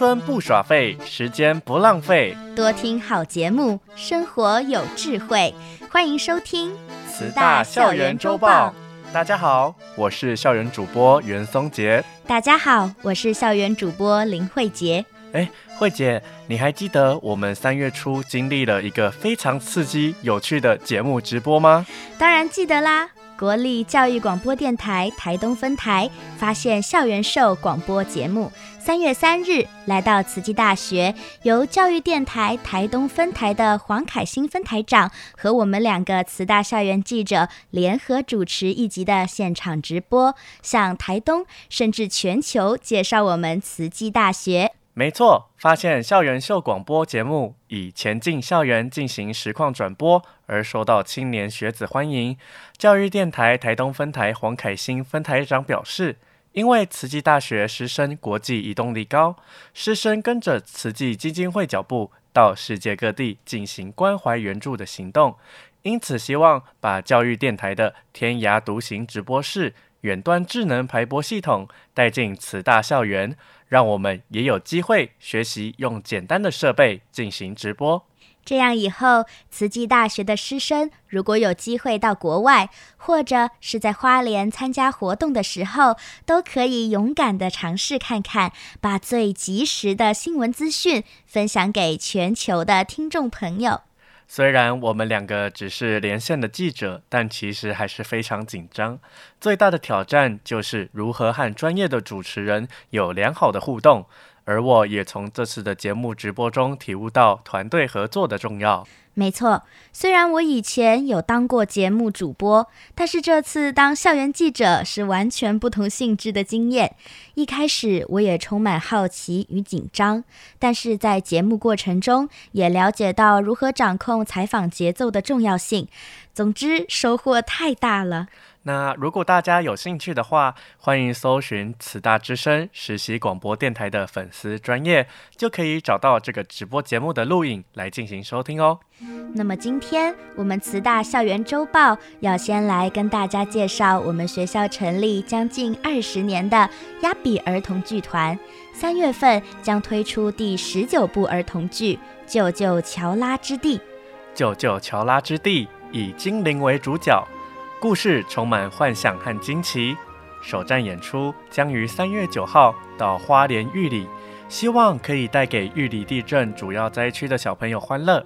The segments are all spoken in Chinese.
春不耍废，时间不浪费，多听好节目，生活有智慧。欢迎收听慈大校园周报。大家好，我是校园主播袁松杰。大家好，我是校园主播林慧杰。哎，慧姐，你还记得我们三月初经历了一个非常刺激、有趣的节目直播吗？当然记得啦。国立教育广播电台台东分台发现校园秀广播节目，三月三日来到慈济大学，由教育电台台东分台的黄凯兴分台长和我们两个慈大校园记者联合主持一集的现场直播，向台东甚至全球介绍我们慈济大学。没错，发现校园秀广播节目以前进校园进行实况转播而受到青年学子欢迎。教育电台台东分台黄凯兴分台长表示，因为慈济大学师生国际移动力高，师生跟着慈济基金会脚步到世界各地进行关怀援助的行动，因此希望把教育电台的天涯独行直播室远端智能排播系统带进慈大校园。让我们也有机会学习用简单的设备进行直播，这样以后慈济大学的师生如果有机会到国外，或者是在花莲参加活动的时候，都可以勇敢地尝试看看，把最及时的新闻资讯分享给全球的听众朋友。虽然我们两个只是连线的记者，但其实还是非常紧张。最大的挑战就是如何和专业的主持人有良好的互动，而我也从这次的节目直播中体悟到团队合作的重要。没错，虽然我以前有当过节目主播，但是这次当校园记者是完全不同性质的经验。一开始我也充满好奇与紧张，但是在节目过程中也了解到如何掌控采访节奏的重要性。总之，收获太大了。那如果大家有兴趣的话，欢迎搜寻慈大之声实习广播电台的粉丝专业，就可以找到这个直播节目的录影来进行收听哦。那么今天我们慈大校园周报要先来跟大家介绍我们学校成立将近二十年的亚比儿童剧团，三月份将推出第十九部儿童剧《救救乔拉之地》。救救乔拉之地以精灵为主角。故事充满幻想和惊奇，首站演出将于三月九号到花莲玉里，希望可以带给玉里地震主要灾区的小朋友欢乐。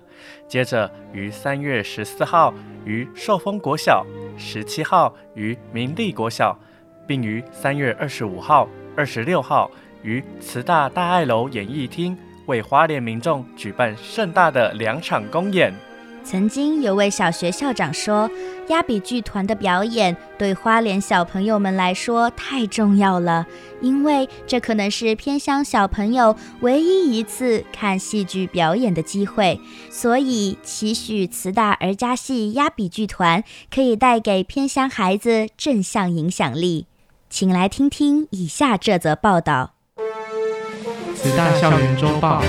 接着于三月十四号于寿丰国小，十七号于明利国小，并于三月二十五号、二十六号于慈大大爱楼演艺厅为花莲民众举办盛大的两场公演。曾经有位小学校长说，亚比剧团的表演对花莲小朋友们来说太重要了，因为这可能是偏乡小朋友唯一一次看戏剧表演的机会，所以期许慈大儿家系亚比剧团可以带给偏乡孩子正向影响力。请来听听以下这则报道：慈大校园周报。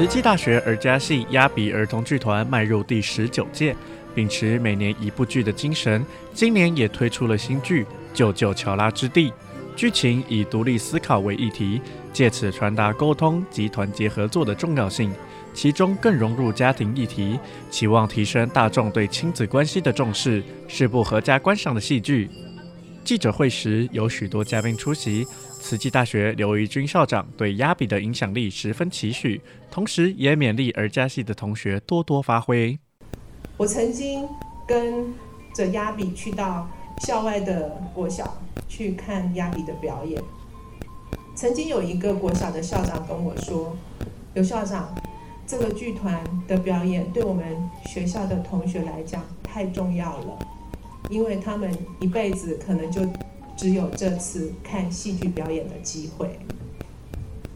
慈济大学儿家系亚比儿童剧团迈入第十九届，秉持每年一部剧的精神，今年也推出了新剧《救救乔拉之地》。剧情以独立思考为议题，借此传达沟通及团结合作的重要性，其中更融入家庭议题，期望提升大众对亲子关系的重视，是部合家观赏的戏剧。记者会时有许多嘉宾出席。慈济大学刘怡君校长对亚比的影响力十分期许，同时也勉励儿家系的同学多多发挥。我曾经跟着亚比去到校外的国小去看亚比的表演。曾经有一个国小的校长跟我说：“刘校长，这个剧团的表演对我们学校的同学来讲太重要了，因为他们一辈子可能就……”只有这次看戏剧表演的机会。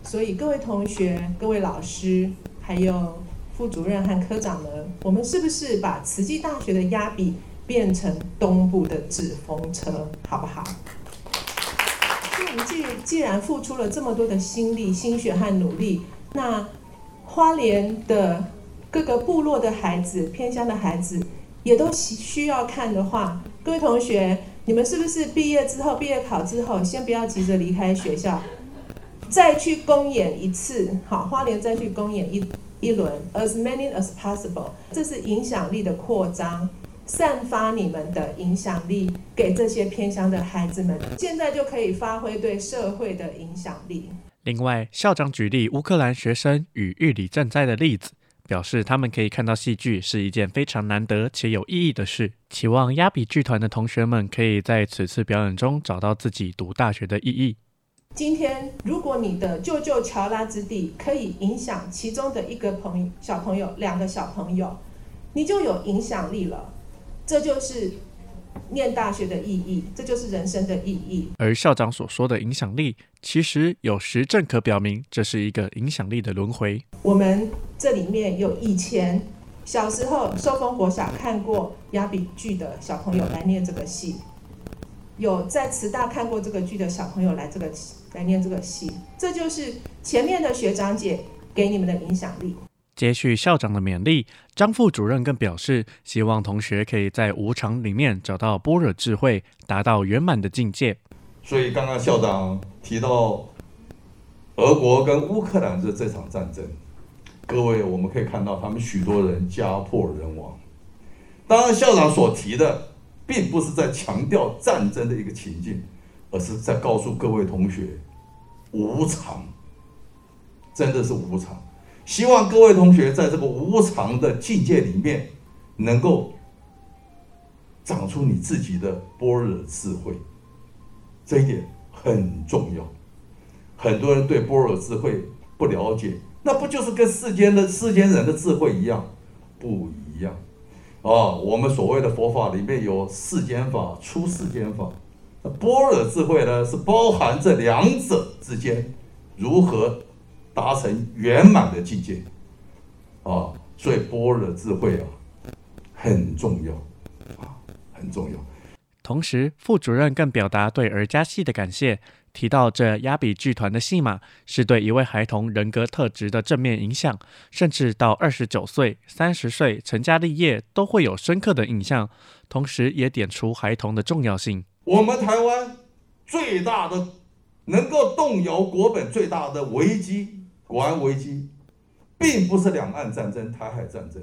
所以各位同学、各位老师，还有副主任和科长们，我们是不是把慈济大学的压笔变成东部的纸风车，好不好？那我们既既然付出了这么多的心力、心血和努力，那花莲的各个部落的孩子、偏乡的孩子，也都需要看的话，各位同学，你们是不是毕业之后、毕业考之后，先不要急着离开学校？再去公演一次，好，花莲再去公演一一轮，as many as possible，这是影响力的扩张，散发你们的影响力给这些偏乡的孩子们，现在就可以发挥对社会的影响力。另外，校长举例乌克兰学生与玉里赈灾的例子，表示他们可以看到戏剧是一件非常难得且有意义的事，期望亚比剧团的同学们可以在此次表演中找到自己读大学的意义。今天，如果你的舅舅乔拉之地可以影响其中的一个朋友、小朋友、两个小朋友，你就有影响力了。这就是念大学的意义，这就是人生的意义。而校长所说的影响力，其实有实证可表明，这是一个影响力的轮回。我们这里面有以前小时候寿丰国小看过压笔剧的小朋友来念这个戏。有在慈大看过这个剧的小朋友来这个来念这个戏，这就是前面的学长姐给你们的影响力。接续校长的勉励，张副主任更表示，希望同学可以在无常里面找到般若智慧，达到圆满的境界。所以刚刚校长提到俄国跟乌克兰的这场战争，各位我们可以看到他们许多人家破人亡。当然校长所提的。并不是在强调战争的一个情境，而是在告诉各位同学，无常，真的是无常。希望各位同学在这个无常的境界里面，能够长出你自己的般若智慧，这一点很重要。很多人对般若智慧不了解，那不就是跟世间的世间人的智慧一样？不一样。啊，我们所谓的佛法里面有世间法、出世间法，那般若智慧呢，是包含这两者之间如何达成圆满的境界啊，所以般若智慧啊很重要啊，很重要。同时，副主任更表达对儿家戏的感谢。提到这压笔剧团的戏码是对一位孩童人格特质的正面影响，甚至到二十九岁、三十岁成家立业都会有深刻的印象。同时，也点出孩童的重要性。我们台湾最大的能够动摇国本最大的危机，国安危机，并不是两岸战争、台海战争，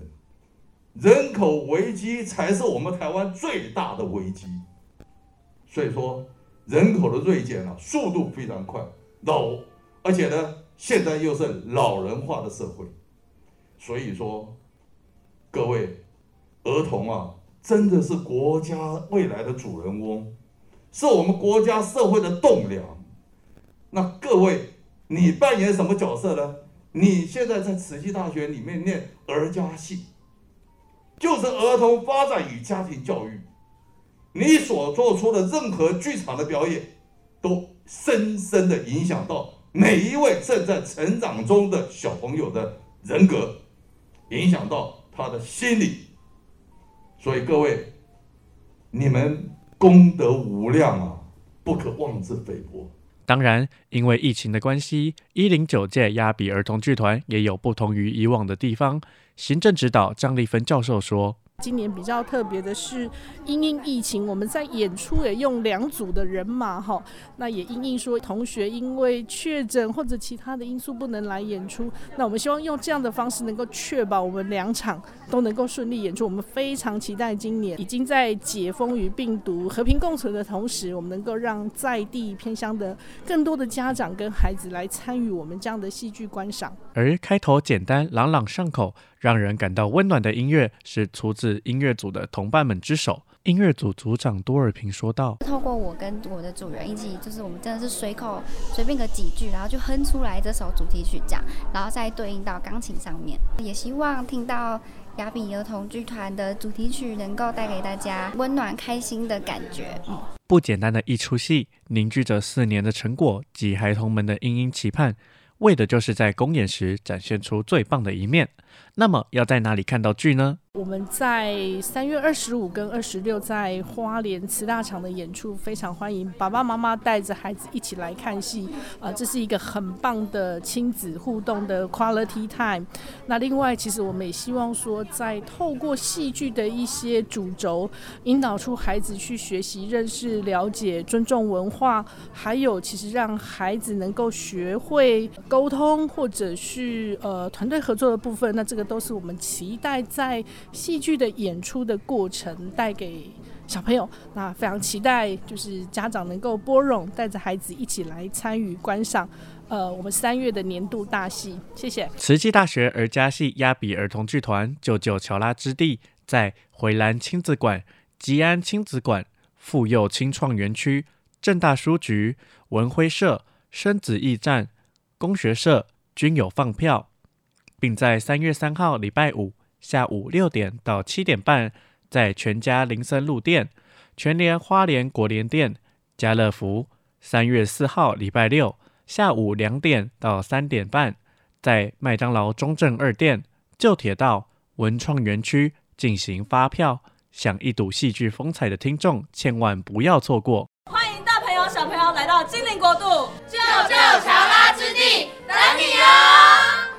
人口危机才是我们台湾最大的危机。所以说。人口的锐减啊，速度非常快，老，而且呢，现在又是老人化的社会，所以说，各位儿童啊，真的是国家未来的主人翁，是我们国家社会的栋梁。那各位，你扮演什么角色呢？你现在在慈济大学里面念儿家戏，就是儿童发展与家庭教育。你所做出的任何剧场的表演，都深深的影响到每一位正在成长中的小朋友的人格，影响到他的心理。所以各位，你们功德无量啊，不可妄自菲薄。当然，因为疫情的关系，一零九届亚比儿童剧团也有不同于以往的地方。行政指导张丽芬教授说。今年比较特别的是，因应疫情，我们在演出也用两组的人马哈。那也因应说同学因为确诊或者其他的因素不能来演出，那我们希望用这样的方式能够确保我们两场都能够顺利演出。我们非常期待今年已经在解封与病毒和平共存的同时，我们能够让在地偏乡的更多的家长跟孩子来参与我们这样的戏剧观赏。而开头简单朗朗上口，让人感到温暖的音乐是出自音乐组的同伴们之手。音乐组组长多尔平说道：“透过我跟我的主人一起，就是我们真的是随口随便个几句，然后就哼出来这首主题曲，这样，然后再对应到钢琴上面。也希望听到雅比儿童剧团的主题曲，能够带给大家温暖开心的感觉。嗯。”不简单的一出戏，凝聚着四年的成果及孩童们的殷殷期盼，为的就是在公演时展现出最棒的一面。那么要在哪里看到剧呢？我们在三月二十五跟二十六在花莲慈大场的演出，非常欢迎爸爸妈妈带着孩子一起来看戏。啊、这是一个很棒的亲子互动的 quality time。那另外，其实我们也希望说，在透过戏剧的一些主轴，引导出孩子去学习、认识、了解、尊重文化，还有其实让孩子能够学会沟通，或者是呃团队合作的部分。这个都是我们期待在。戏剧的演出的过程带给小朋友，那非常期待，就是家长能够拨冗，带着孩子一起来参与观赏。呃，我们三月的年度大戏，谢谢。慈济大学儿家系亚比儿童剧团《救救乔拉之地》在回蓝亲子馆、吉安亲子馆、妇幼青创园区、正大书局、文辉社、生子驿站、工学社均有放票，并在三月三号礼拜五。下午六点到七点半，在全家林森路店、全联花莲国联店、家乐福；三月四号礼拜六下午两点到三点半，在麦当劳中正二店、旧铁道文创园区进行发票。想一睹戏剧风采的听众，千万不要错过！欢迎大朋友小朋友来到精灵国度，救救乔拉之地，等你哦！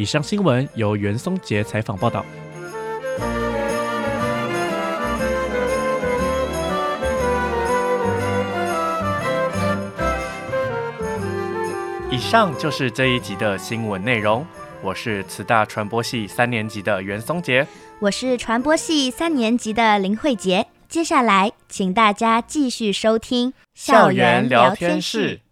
以上新闻由袁松杰采访报道。以上就是这一集的新闻内容。我是慈大传播系三年级的袁松杰，我是传播系三年级的林慧杰。接下来，请大家继续收听校园聊天室。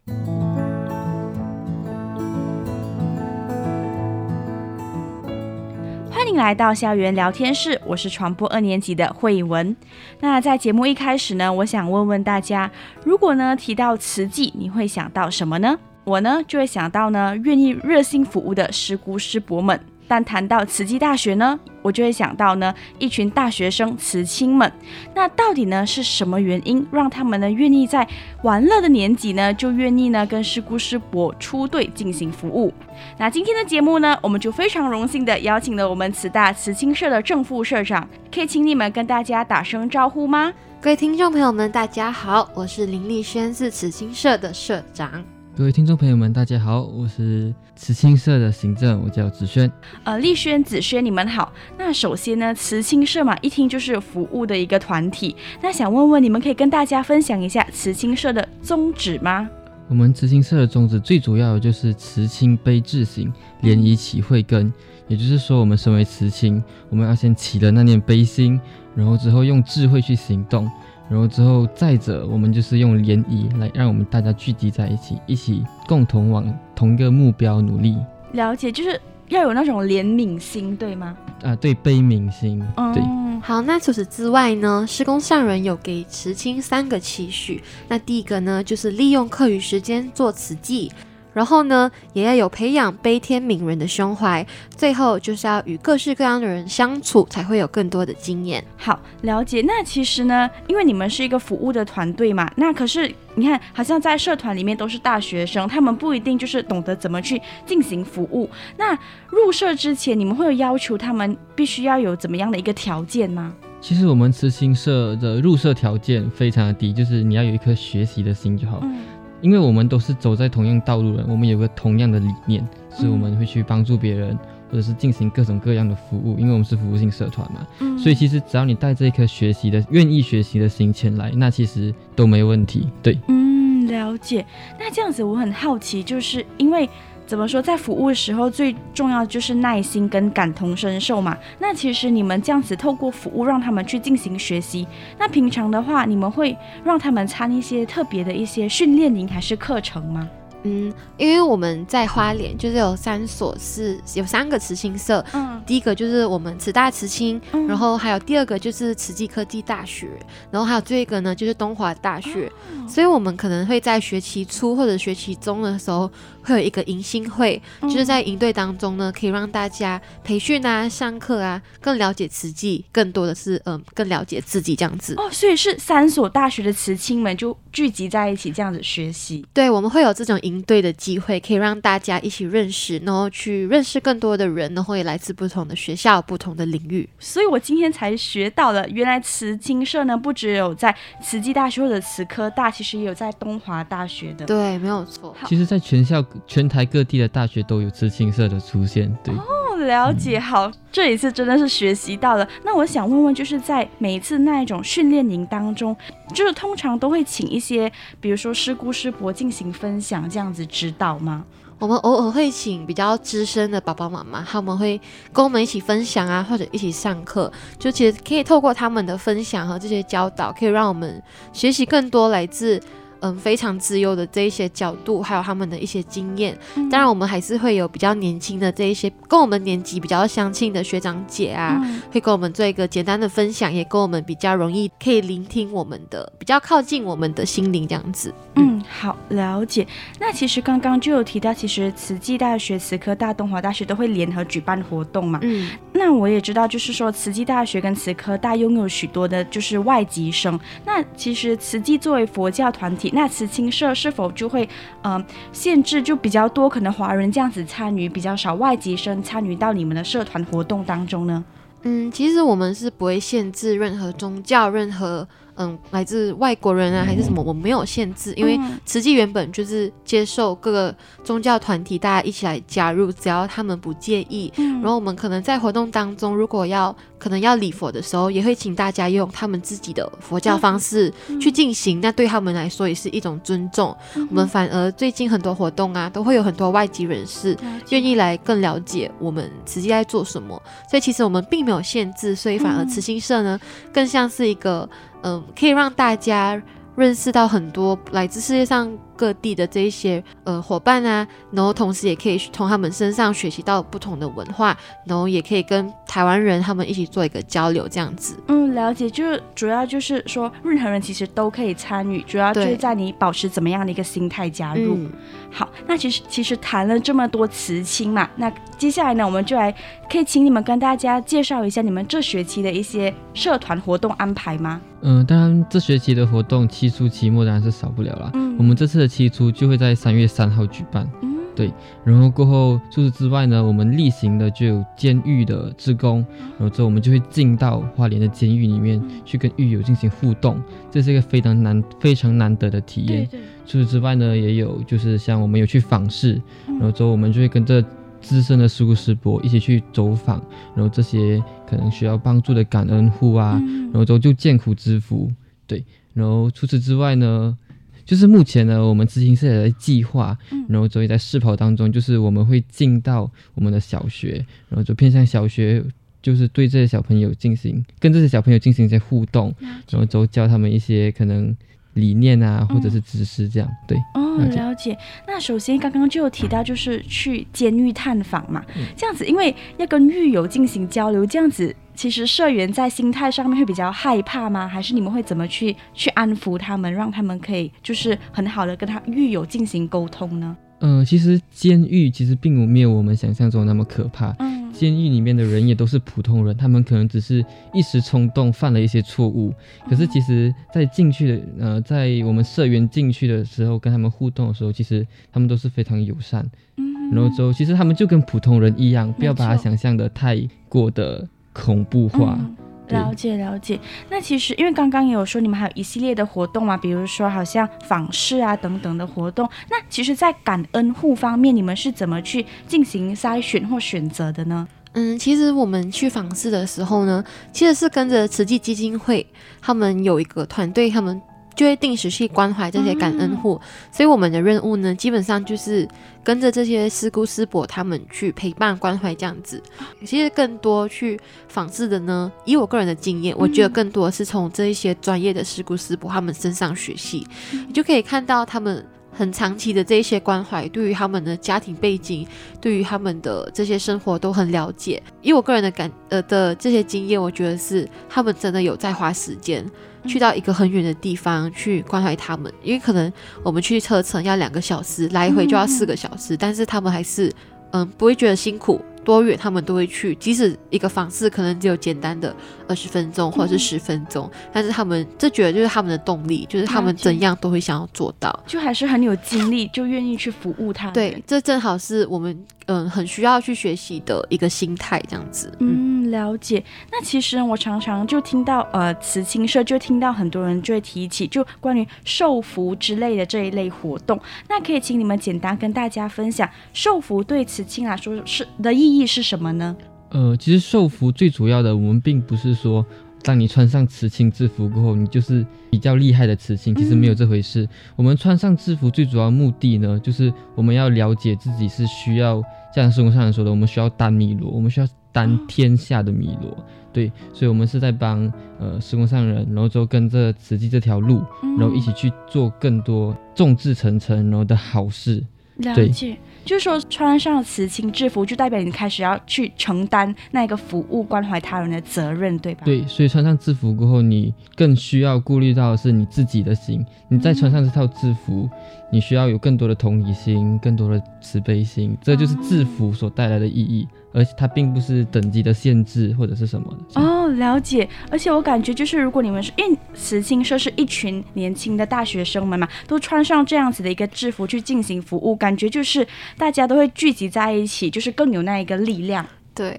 迎来到校园聊天室，我是传播二年级的慧文。那在节目一开始呢，我想问问大家，如果呢提到慈济，你会想到什么呢？我呢就会想到呢愿意热心服务的师姑师伯们。但谈到慈济大学呢，我就会想到呢一群大学生慈青们。那到底呢是什么原因让他们呢愿意在玩乐的年纪呢就愿意呢跟师姑师伯出队进行服务？那今天的节目呢，我们就非常荣幸的邀请了我们慈大慈青社的正副社长，可以请你们跟大家打声招呼吗？各位听众朋友们，大家好，我是林丽轩，是慈青社的社长。各位听众朋友们，大家好，我是慈青社的行政，我叫子轩。呃，丽轩、子轩，你们好。那首先呢，慈青社嘛，一听就是服务的一个团体。那想问问，你们可以跟大家分享一下慈青社的宗旨吗？我们慈青社的宗旨最主要的就是慈青悲智行，涟漪起慧根。也就是说，我们身为慈青，我们要先起了那念悲心，然后之后用智慧去行动。然后之后，再者，我们就是用联谊来让我们大家聚集在一起，一起共同往同一个目标努力。了解，就是要有那种怜悯心，对吗？啊，对，悲悯心。嗯，对。好，那除此之外呢，施工上人有给慈青三个期许。那第一个呢，就是利用课余时间做慈济。然后呢，也要有培养悲天悯人的胸怀。最后就是要与各式各样的人相处，才会有更多的经验。好，了解。那其实呢，因为你们是一个服务的团队嘛，那可是你看，好像在社团里面都是大学生，他们不一定就是懂得怎么去进行服务。那入社之前，你们会有要求他们必须要有怎么样的一个条件吗？其实我们慈心社的入社条件非常的低，就是你要有一颗学习的心就好。嗯因为我们都是走在同样道路的，我们有个同样的理念，所以我们会去帮助别人，或者是进行各种各样的服务。因为我们是服务性社团嘛，嗯，所以其实只要你带着一颗学习的、愿意学习的心前来，那其实都没问题。对，嗯，了解。那这样子我很好奇，就是因为。怎么说，在服务的时候最重要就是耐心跟感同身受嘛。那其实你们这样子透过服务让他们去进行学习，那平常的话你们会让他们参一些特别的一些训练营还是课程吗？嗯，因为我们在花莲就是有三所是有三个慈青社，嗯，第一个就是我们慈大慈青，嗯，然后还有第二个就是慈济科技大学，然后还有最后一个呢就是东华大学，哦，所以我们可能会在学期初或者学期中的时候会有一个迎新会，嗯，就是在营队当中呢可以让大家培训啊、上课啊，更了解慈济，更多的是嗯更了解自己这样子。哦，所以是三所大学的慈青们就聚集在一起这样子学习。对，我们会有这种。营队的机会可以让大家一起认识，然后去认识更多的人，然后也来自不同的学校、不同的领域。所以我今天才学到了，原来慈青社呢，不只有在慈济大学或者慈科大，其实也有在东华大学的。对，没有错。其实，在全校、全台各地的大学都有慈青社的出现。对。哦，了解。好，这一次真的是学习到了。那我想问问，就是在每一次那一种训练营当中，就是通常都会请一些，比如说师姑师伯进行分享。这样子指导吗？我们偶尔会请比较资深的爸爸妈妈，他们会跟我们一起分享啊，或者一起上课。就其实可以透过他们的分享和这些教导，可以让我们学习更多来自。嗯，非常自由的这一些角度，还有他们的一些经验。嗯、当然，我们还是会有比较年轻的这一些跟我们年纪比较相近的学长姐啊，嗯、会跟我们做一个简单的分享，也跟我们比较容易可以聆听我们的，比较靠近我们的心灵这样子。嗯，好，了解。那其实刚刚就有提到，其实慈济大学、慈科大、东华大学都会联合举办活动嘛。嗯，那我也知道，就是说慈济大学跟慈科大拥有许多的就是外籍生。那其实慈济作为佛教团体。那慈青社是否就会，嗯、呃，限制就比较多，可能华人这样子参与，比较少外籍生参与到你们的社团活动当中呢？嗯，其实我们是不会限制任何宗教，任何。嗯，来自外国人啊，还是什么？我没有限制，因为慈济原本就是接受各个宗教团体，大家一起来加入，只要他们不介意。然后我们可能在活动当中，如果要可能要礼佛的时候，也会请大家用他们自己的佛教方式去进行，那对他们来说也是一种尊重。我们反而最近很多活动啊，都会有很多外籍人士愿意来更了解我们慈济在做什么，所以其实我们并没有限制，所以反而慈心社呢，更像是一个。嗯，可以让大家认识到很多来自世界上各地的这一些呃伙伴啊，然后同时也可以从他们身上学习到不同的文化，然后也可以跟台湾人他们一起做一个交流，这样子。嗯，了解，就是主要就是说，任何人其实都可以参与，主要就是在你保持怎么样的一个心态加入。嗯、好，那其实其实谈了这么多慈亲嘛，那接下来呢，我们就来可以请你们跟大家介绍一下你们这学期的一些社团活动安排吗？嗯，当然这学期的活动期初期末当然是少不了了。嗯，我们这次的期初就会在三月三号举办。嗯，对，然后过后除此之外呢，我们例行的就有监狱的职工，然后之后我们就会进到花莲的监狱里面去跟狱友进行互动，这是一个非常难、非常难得的体验。对对。除此之外呢，也有就是像我们有去访视，然后之后我们就会跟着。资深的师傅师伯一起去走访，然后这些可能需要帮助的感恩户啊，嗯、然后之后就见苦知福，对。然后除此之外呢，就是目前呢，我们执行社也在计划，然后所以在试跑当中，就是我们会进到我们的小学，然后就偏向小学，就是对这些小朋友进行跟这些小朋友进行一些互动，然后就教他们一些可能。理念啊，或者是知识这样，嗯、对。哦，了解。那首先刚刚就有提到，就是去监狱探访嘛，嗯、这样子，因为要跟狱友进行交流，这样子，其实社员在心态上面会比较害怕吗？还是你们会怎么去去安抚他们，让他们可以就是很好的跟他狱友进行沟通呢？嗯、呃，其实监狱其实并没有我们想象中那么可怕。嗯。监狱里面的人也都是普通人，他们可能只是一时冲动犯了一些错误。可是其实，在进去的呃，在我们社员进去的时候，跟他们互动的时候，其实他们都是非常友善。嗯，然后之后，其实他们就跟普通人一样，不要把他想象的太过的恐怖化。嗯了解了解，那其实因为刚刚也有说你们还有一系列的活动嘛，比如说好像访视啊等等的活动。那其实，在感恩户方面，你们是怎么去进行筛选或选择的呢？嗯，其实我们去访视的时候呢，其实是跟着慈济基金会，他们有一个团队，他们。就会定时去关怀这些感恩户，嗯、所以我们的任务呢，基本上就是跟着这些师姑师伯他们去陪伴关怀这样子。其实更多去仿制的呢，以我个人的经验，我觉得更多是从这一些专业的师姑师伯他们身上学习，你就可以看到他们很长期的这一些关怀，对于他们的家庭背景，对于他们的这些生活都很了解。以我个人的感呃的这些经验，我觉得是他们真的有在花时间去到一个很远的地方去关怀他们，因为可能我们去车程要两个小时，来回就要四个小时，但是他们还是嗯不会觉得辛苦。多远他们都会去，即使一个方式可能只有简单的二十分钟或者是十分钟，嗯，但是他们这觉得就是他们的动力，就是他们怎样都会想要做到，就还是很有精力，就愿意去服务他。对，这正好是我们。嗯，很需要去学习的一个心态，这样子。嗯，了解。那其实我常常就听到，呃，慈青社就听到很多人就会提起，就关于寿福之类的这一类活动。那可以请你们简单跟大家分享，寿福对慈青来说是的意义是什么呢？呃，其实寿福最主要的，我们并不是说。当你穿上慈青制服过后，你就是比较厉害的慈青，其实没有这回事。嗯。我们穿上制服最主要的目的呢，就是我们要了解自己是需要，像师公上人说的，我们需要担米罗，我们需要担天下的米罗。对，所以我们是在帮呃施工上人，然后就跟着慈济这条路，然后一起去做更多众志成城然后的好事。了解。就是说，穿上慈青制服，就代表你开始要去承担那个服务、关怀他人的责任，对吧？对，所以穿上制服过后，你更需要顾虑到的是你自己的心。你再穿上这套制服，嗯，你需要有更多的同理心、更多的慈悲心，这就是制服所带来的意义。嗯而且它并不是等级的限制或者是什么的哦，了解。而且我感觉就是，如果你们是因为慈青社是一群年轻的大学生们嘛，都穿上这样子的一个制服去进行服务，感觉就是大家都会聚集在一起，就是更有那一个力量。对，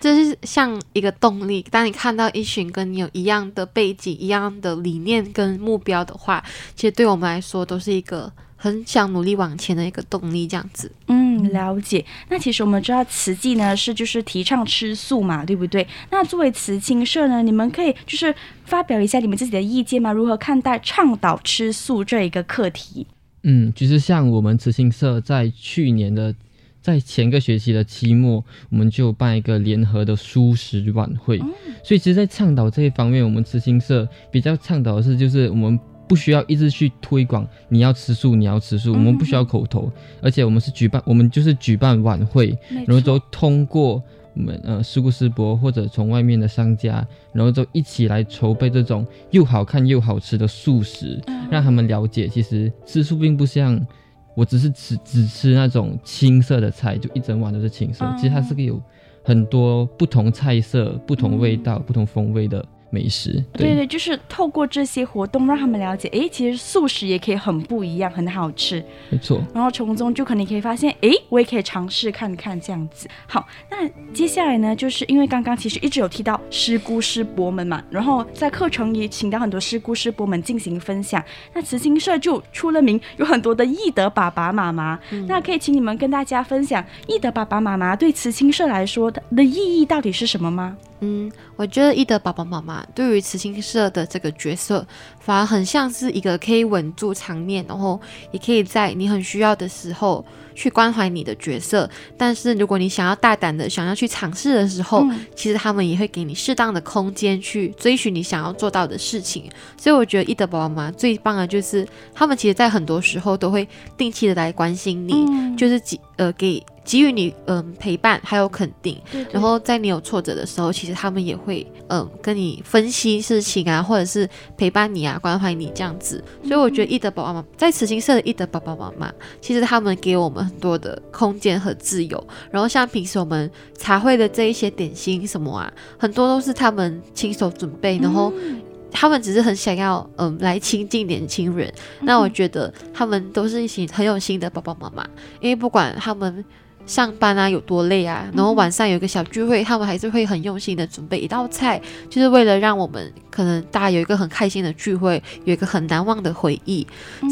就是像一个动力。当你看到一群跟你有一样的背景、一样的理念跟目标的话，其实对我们来说都是一个。很想努力往前的一个动力，这样子。嗯，了解。那其实我们知道慈济呢是就是提倡吃素嘛，对不对？那作为慈青社呢，你们可以就是发表一下你们自己的意见吗？如何看待倡导吃素这一个课题？嗯，其实像我们慈青社在去年的在前个学期的期末，我们就办一个联合的素食晚会。嗯。所以其实，在倡导这一方面，我们慈青社比较倡导的是，就是我们。不需要一直去推广你要吃素，你要吃素，我们不需要口头，而且我们是举办，我们就是举办晚会，然后都通过我们呃师姑师伯或者从外面的商家，然后就一起来筹备这种又好看又好吃的素食，让他们了解，其实吃素并不像我只是吃只吃那种青色的菜，就一整碗都是青色，其实它是个有很多不同菜色、不同味道、不同风味的。美食对，对对，就是透过这些活动让他们了解，哎，其实素食也可以很不一样，很好吃，没错。然后从中就可能可以发现，哎，我也可以尝试看看这样子。好，那接下来呢，就是因为刚刚其实一直有提到师姑师伯们嘛，然后在课程也请到很多师姑师伯们进行分享。那慈青社就出了名，有很多的义德爸爸妈妈，嗯。那可以请你们跟大家分享义德爸爸妈妈对慈青社来说的的意义到底是什么吗？嗯，我觉得一德爸爸妈妈对于慈心社的这个角色，反而很像是一个可以稳住场面，然后也可以在你很需要的时候去关怀你的角色。但是如果你想要大胆的想要去尝试的时候，嗯，其实他们也会给你适当的空间去追寻你想要做到的事情。所以我觉得伊德宝宝妈妈最棒的就是，他们其实在很多时候都会定期的来关心你，嗯，就是给呃给。给予你嗯、呃、陪伴还有肯定对对，然后在你有挫折的时候，其实他们也会嗯、呃、跟你分析事情啊，或者是陪伴你啊，关怀你这样子。所以我觉得一德爸爸妈妈在慈心社的一德爸爸妈妈，其实他们给我们很多的空间和自由。然后像平时我们茶会的这一些点心什么啊，很多都是他们亲手准备，然后。他们只是很想要，嗯、呃，来亲近年轻人。那我觉得他们都是一群很有心的爸爸妈妈，因为不管他们。上班啊有多累啊，然后晚上有一个小聚会，他们还是会很用心的准备一道菜，就是为了让我们可能大家有一个很开心的聚会，有一个很难忘的回忆。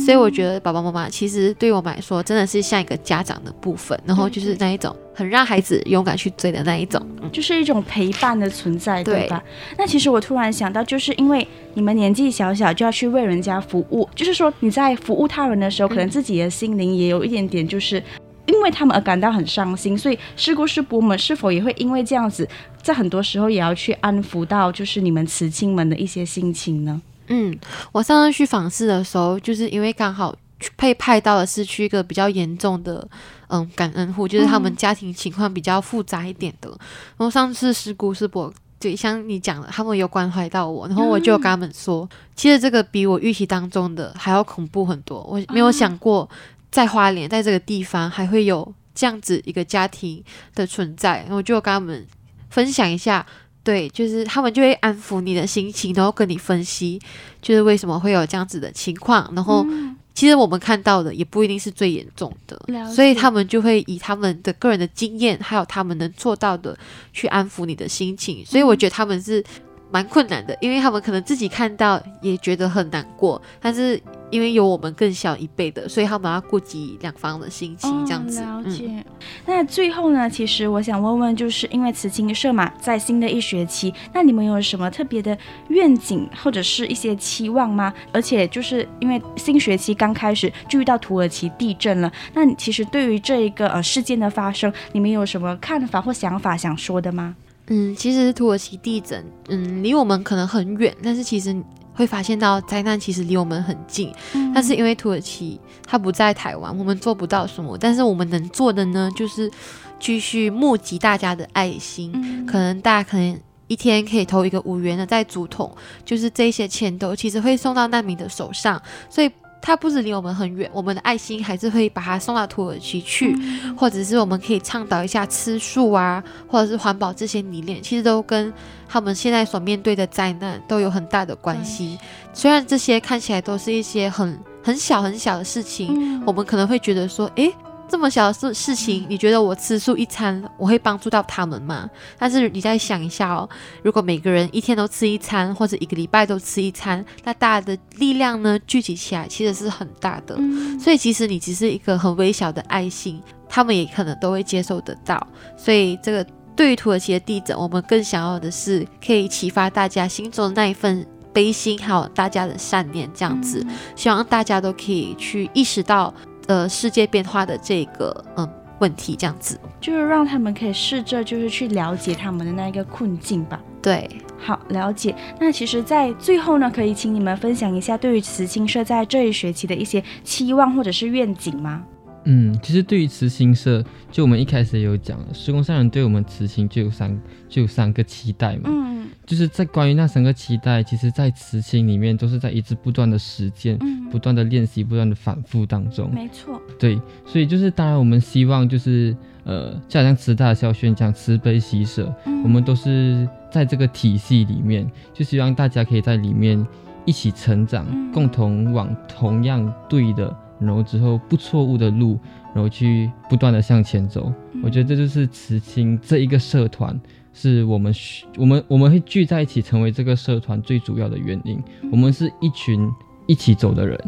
所以我觉得爸爸妈妈其实对我们来说真的是像一个家长的部分，然后就是那一种很让孩子勇敢去追的那一种，就是一种陪伴的存在，对吧？那其实我突然想到，就是因为你们年纪小小就要去为人家服务，就是说你在服务他人的时候，可能自己的心灵也有一点点就是。因为他们而感到很伤心，所以事故师伯们是否也会因为这样子，在很多时候也要去安抚到，就是你们慈亲们的一些心情呢？嗯，我上次去访视的时候，就是因为刚好被派到的是去一个比较严重的，嗯，感恩户，就是他们家庭情况比较复杂一点的。嗯、然后上次师姑师伯对像你讲的，他们有关怀到我，然后我就跟他们说，嗯、其实这个比我预期当中的还要恐怖很多。我没有想过在花莲，在这个地方还会有这样子一个家庭的存在。然后我就跟他们分享一下。对，就是他们就会安抚你的心情，然后跟你分析，就是为什么会有这样子的情况。然后，其实我们看到的也不一定是最严重的，所以他们就会以他们的个人的经验，还有他们能做到的去安抚你的心情。所以我觉得他们是蛮困难的，因为他们可能自己看到也觉得很难过，但是。因为有我们更小一辈的，所以他们要顾及两方的心情，这样子。哦、了解。嗯、那最后呢，其实我想问问，就是因为慈青社嘛，在新的一学期，那你们有什么特别的愿景或者是一些期望吗？而且就是因为新学期刚开始就遇到土耳其地震了，那其实对于这一个呃事件的发生，你们有什么看法或想法想说的吗？嗯，其实土耳其地震，嗯，离我们可能很远，但是其实。会发现到灾难其实离我们很近，嗯、但是因为土耳其它不在台湾，我们做不到什么。但是我们能做的呢，就是继续募集大家的爱心，嗯、可能大家可能一天可以投一个五元的在竹筒，就是这些钱都其实会送到难民的手上，所以。它不止离我们很远，我们的爱心还是会把它送到土耳其去，嗯、或者是我们可以倡导一下吃素啊，或者是环保这些理念，其实都跟他们现在所面对的灾难都有很大的关系。嗯、虽然这些看起来都是一些很很小很小的事情，嗯、我们可能会觉得说，诶。这么小的事事情，你觉得我吃素一餐，我会帮助到他们吗？但是你再想一下哦，如果每个人一天都吃一餐，或者一个礼拜都吃一餐，那大家的力量呢，聚集起来其实是很大的。嗯、所以其实你只是一个很微小的爱心，他们也可能都会接受得到。所以这个对于土耳其的地震，我们更想要的是可以启发大家心中的那一份悲心，还有大家的善念，这样子，嗯、希望大家都可以去意识到。呃，世界变化的这个嗯问题，这样子就是让他们可以试着就是去了解他们的那一个困境吧。对，好，了解。那其实，在最后呢，可以请你们分享一下对于慈青社在这一学期的一些期望或者是愿景吗？嗯，其实对于慈心社，就我们一开始也有讲了，师公上人对我们慈心就有三就有三个期待嘛。嗯。就是在关于那三个期待，其实，在慈心里面都是在一直不断的实践、嗯、不断的练习、不断的反复当中。没错，对，所以就是当然我们希望就是呃，就好像慈大校宣讲慈悲喜舍，嗯、我们都是在这个体系里面，就希望大家可以在里面一起成长，嗯、共同往同样对的，然后之后不错误的路，然后去不断的向前走。嗯、我觉得这就是慈青这一个社团。是我们，我们我们会聚在一起，成为这个社团最主要的原因。我们是一群一起走的人，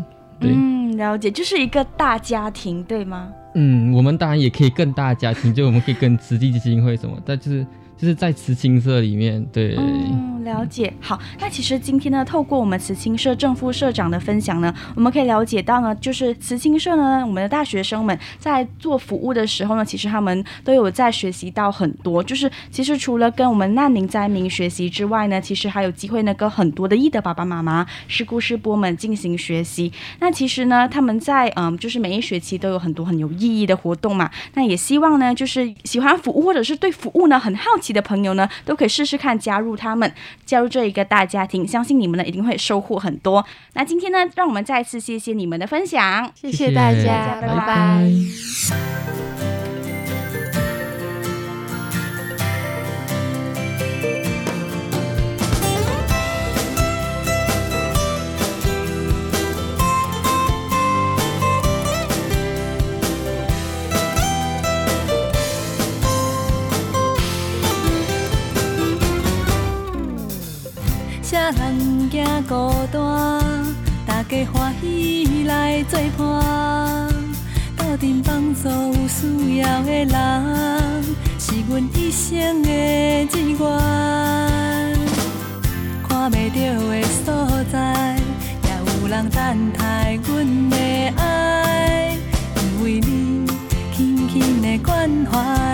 对，嗯，了解，就是一个大家庭，对吗？嗯，我们当然也可以更大家庭，就我们可以跟慈济基金会什么，但就是。就是在慈青社里面，对，嗯，了解。好，那其实今天呢，透过我们慈青社正副社长的分享呢，我们可以了解到呢，就是慈青社呢，我们的大学生们在做服务的时候呢，其实他们都有在学习到很多。就是其实除了跟我们难民灾民学习之外呢，其实还有机会呢，跟很多的义德爸爸妈妈、师姑师伯们进行学习。那其实呢，他们在嗯，就是每一学期都有很多很有意义的活动嘛。那也希望呢，就是喜欢服务或者是对服务呢很好奇。的朋友呢，都可以试试看加入他们，加入这一个大家庭，相信你们呢一定会收获很多。那今天呢，让我们再次谢谢你们的分享，谢谢大家，拜拜。拜拜。需要的人，是阮一生的志愿。看袂到的所在，也有人等待阮的爱，因为你轻轻的关怀。